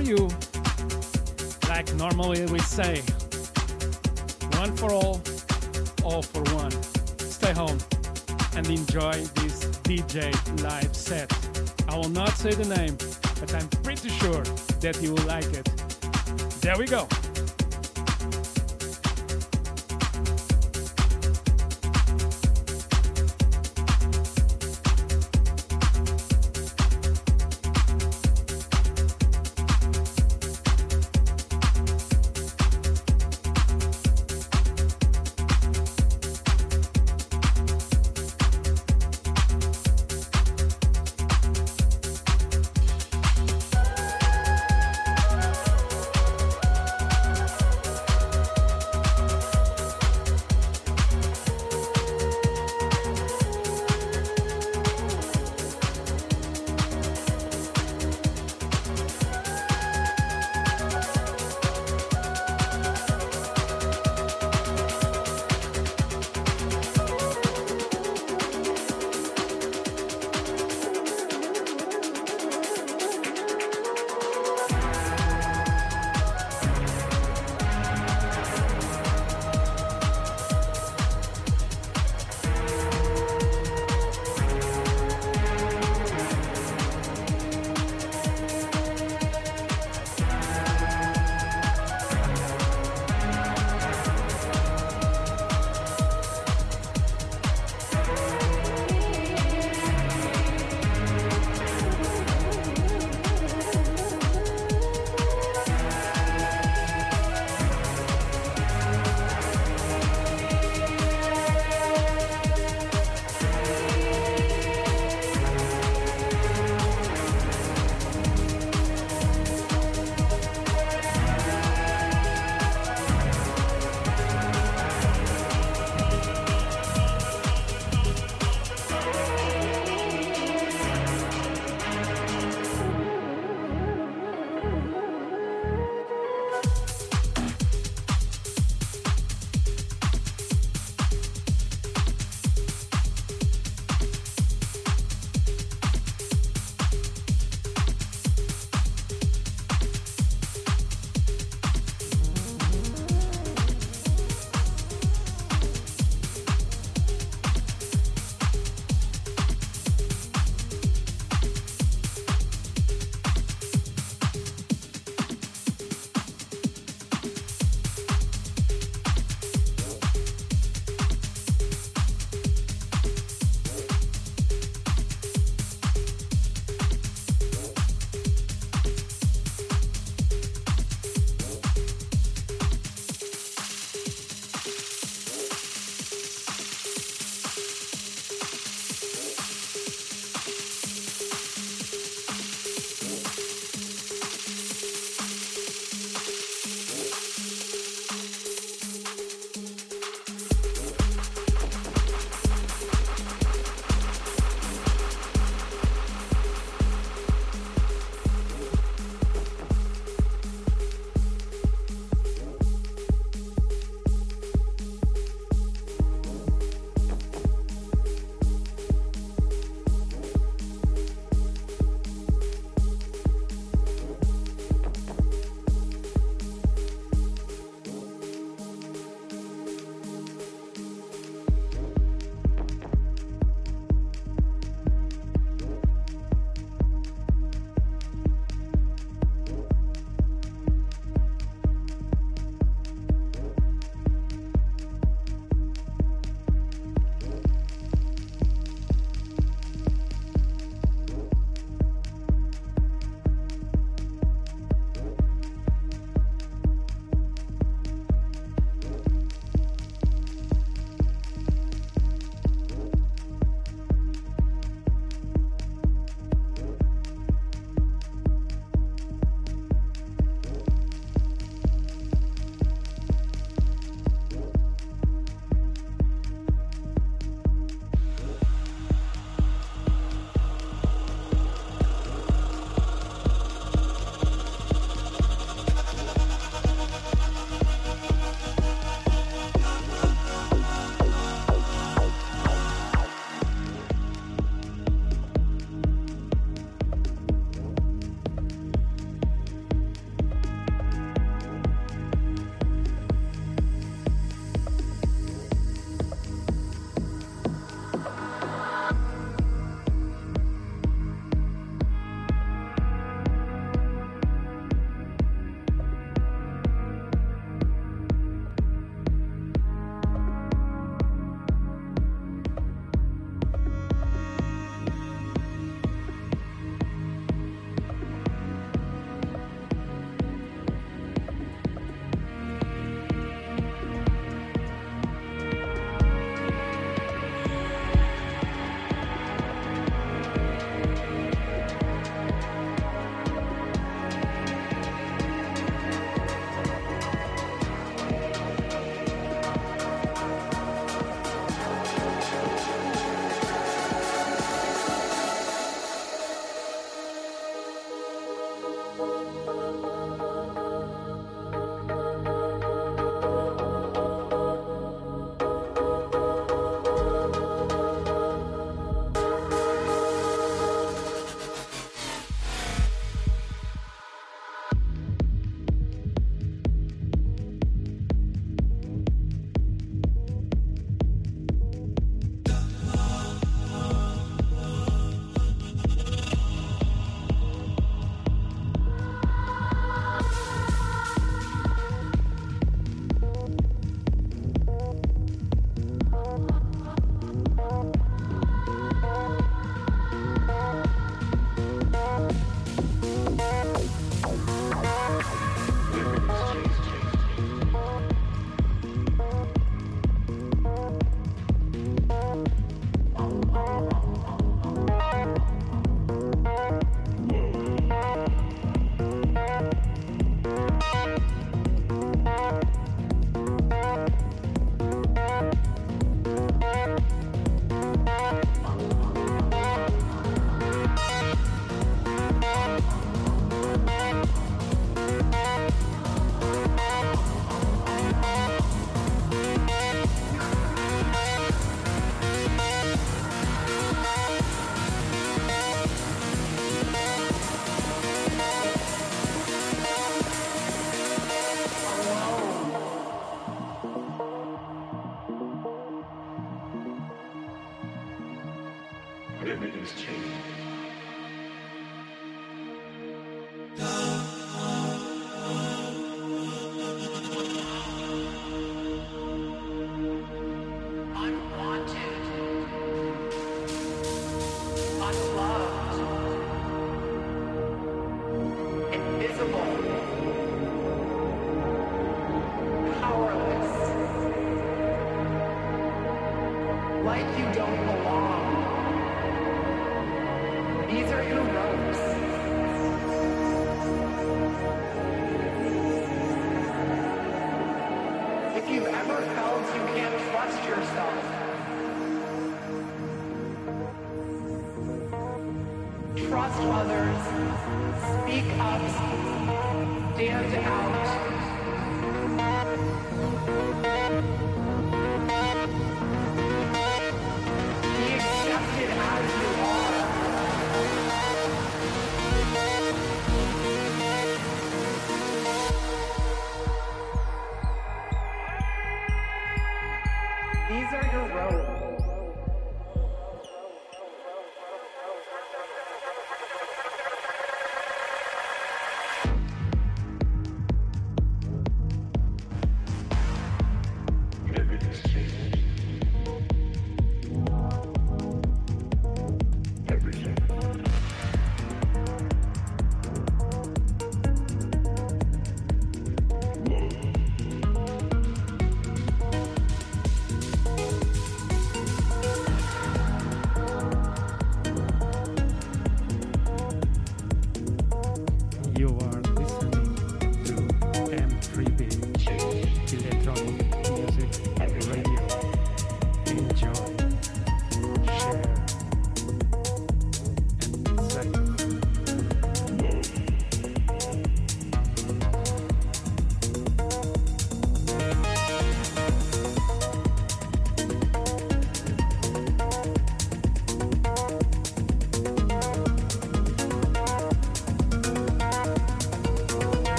for you, like normally we say. One for all, all for one. Stay home and enjoy this DJ live set. I will not say the name, but I'm pretty sure that you will like it. There we go.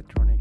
electronic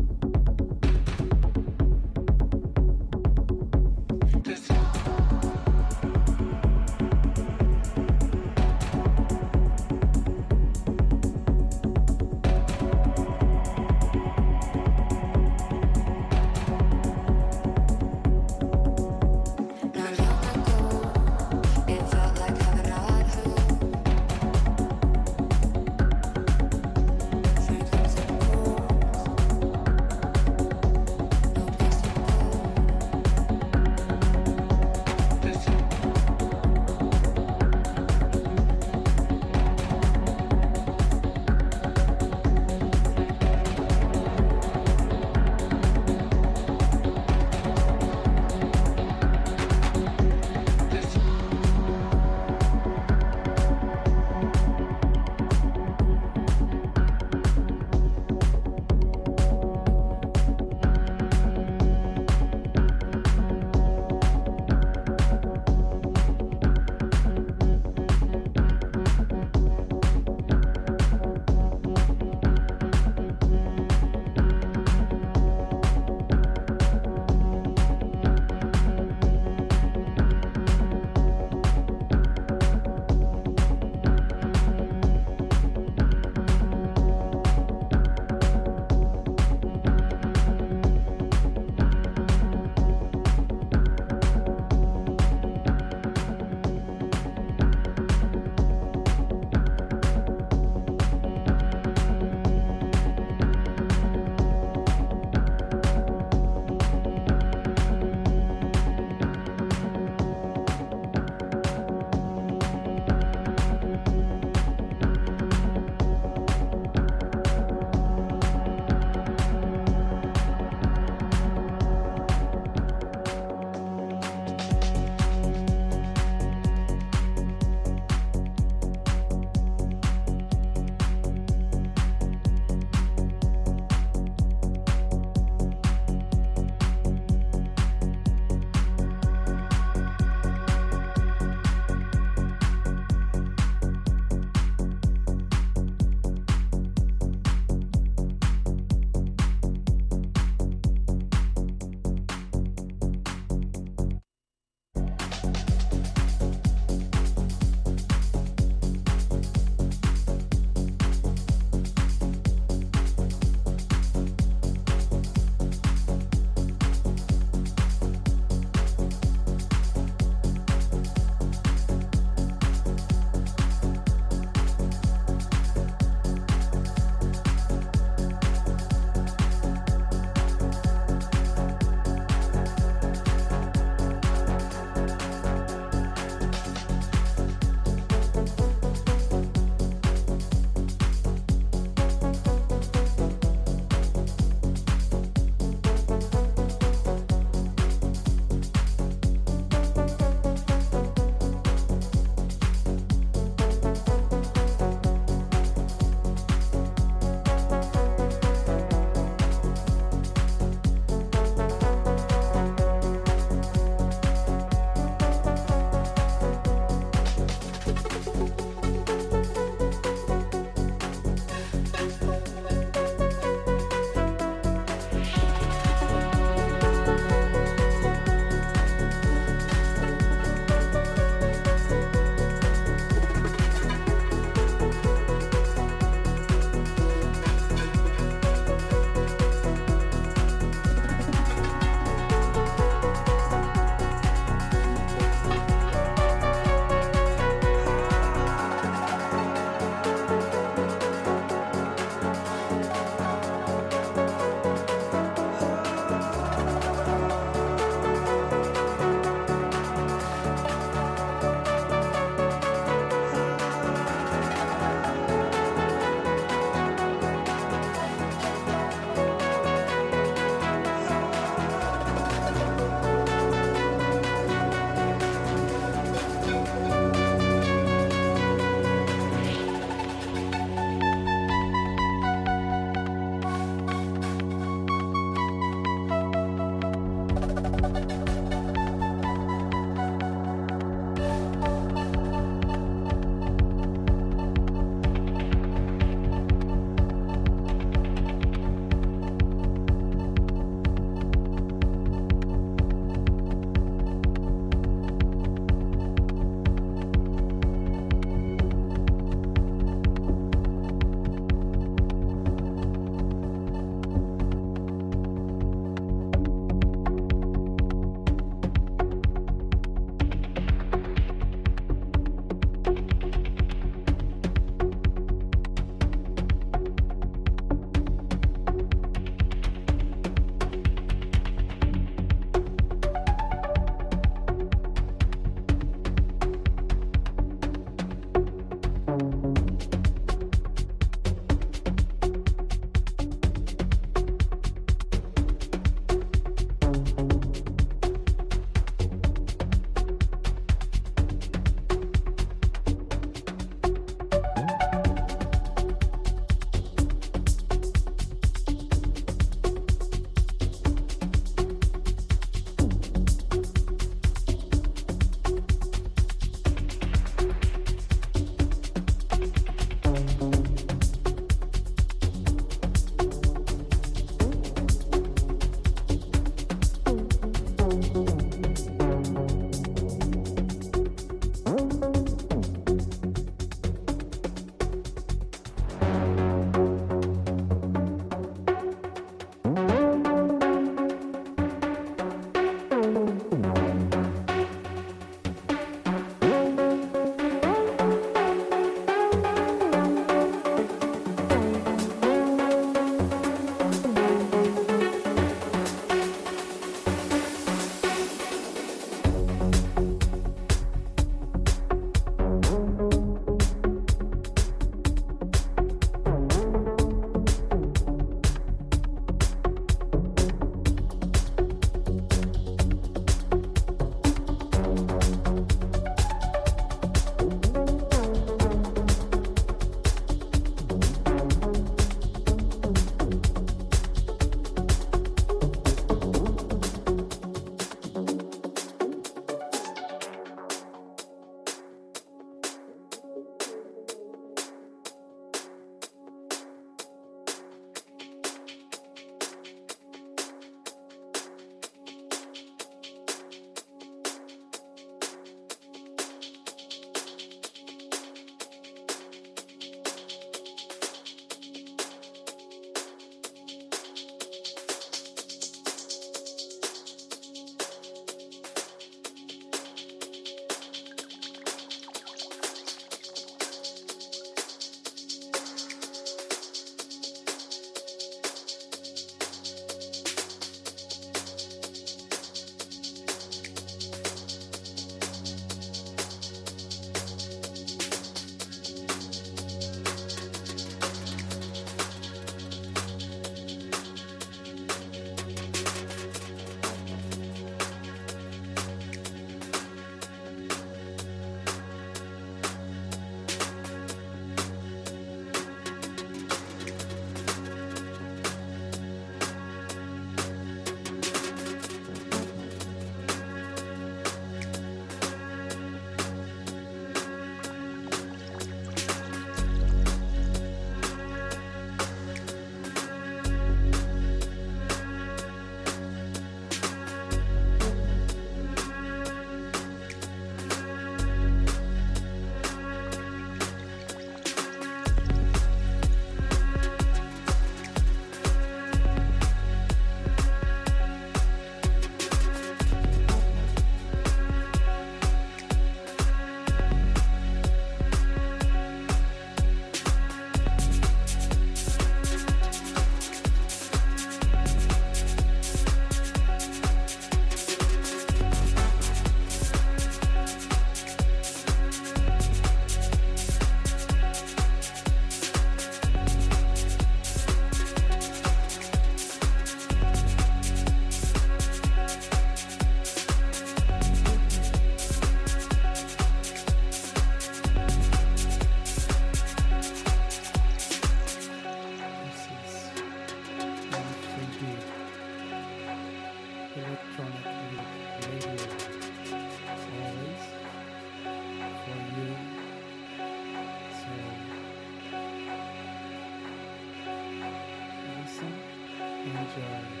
enjoy.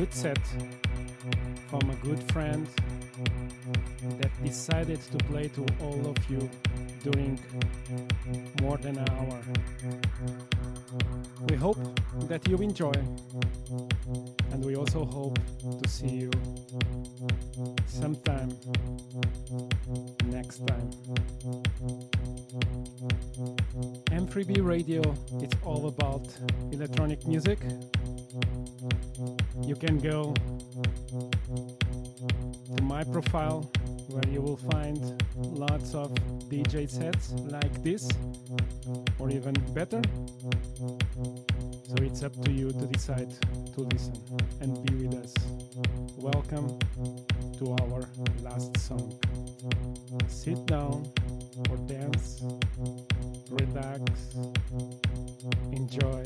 Good set from a good friend that decided to play to all of you during more than an hour. We hope that you enjoy, Sets like this or even better. So it's up to you to decide to listen and be with us. Welcome to our last song. Sit down or dance, relax, enjoy